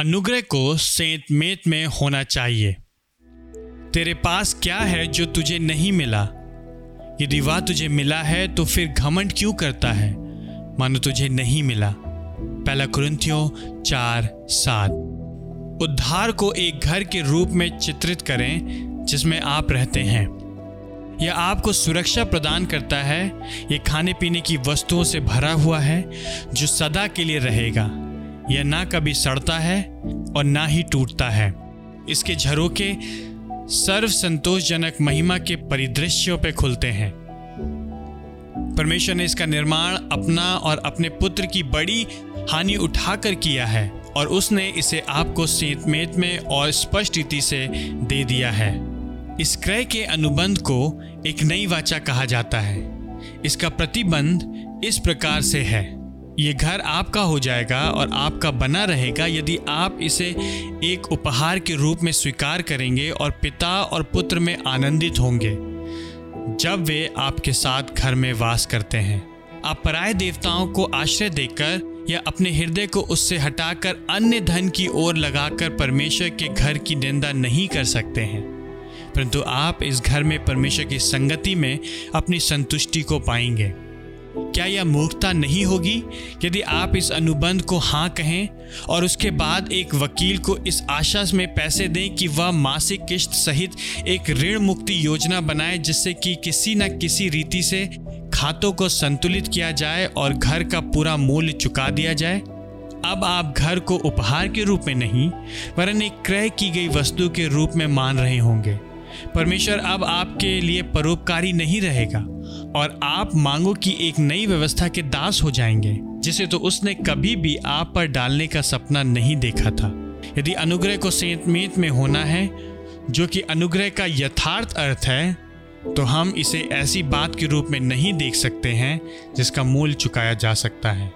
अनुग्रह को सेंत मेत में होना चाहिए। तेरे पास क्या है जो तुझे नहीं मिला? यदि वह तुझे मिला है तो फिर घमंड क्यों करता है? मानो तुझे नहीं मिला। पहला कुरंथियों चार, सात। उद्धार को एक घर के रूप में चित्रित करें, जिसमें आप रहते हैं। यह आपको सुरक्षा प्रदान करता है। ये खाने पीने की वस्तुओं से भरा हुआ है, जो सदा के लिए रहेगा। यह ना कभी सड़ता है और ना ही टूटता है। इसके झरोके सर्व संतोषजनक महिमा के परिदृश्यों पे खुलते हैं। परमेश्वर ने इसका निर्माण अपना और अपने पुत्र की बड़ी हानि उठाकर किया है और उसने इसे आपको सेतमेत में और स्पष्ट रीति से दे दिया है। इस क्रय के अनुबंध को एक नई वाचा कहा जाता है। इसका प्रतिबंध इस प्रकार से है। ये घर आपका हो जाएगा और आपका बना रहेगा यदि आप इसे एक उपहार के रूप में स्वीकार करेंगे और पिता और पुत्र में आनंदित होंगे, जब वे आपके साथ घर में वास करते हैं। आप पराय देवताओं को आश्रय देकर या अपने हृदय को उससे हटाकर अन्य धन की ओर लगाकर परमेश्वर के घर की निंदा नहीं कर सकते हैं। परंतु आप इस घर में परमेश्वर की संगति में अपनी संतुष्टि को पाएँगे। क्या यह मूर्खता नहीं होगी यदि आप इस अनुबंध को हाँ कहें और उसके बाद एक वकील को इस आशा में पैसे दें कि वह मासिक किश्त सहित एक ऋण मुक्ति योजना बनाए जिससे कि किसी न किसी रीति से खातों को संतुलित किया जाए और घर का पूरा मूल्य चुका दिया जाए। अब आप घर को उपहार के रूप में नहीं, वरन एक क्रय की गई वस्तु के रूप में मान रहे होंगे। परमेश्वर, अब आपके लिए परोपकारी नहीं रहेगा। और आप मांगों की एक नई व्यवस्था के दास हो जाएँगे, जिसे तो उसने कभी भी आप पर डालने का सपना नहीं देखा था। यदि अनुग्रह को सेंतमेत में होना है, जो कि अनुग्रह का यथार्थ अर्थ है तो हम इसे ऐसी बात के रूप में नहीं देख सकते हैं, जिसका मूल चुकाया जा सकता है।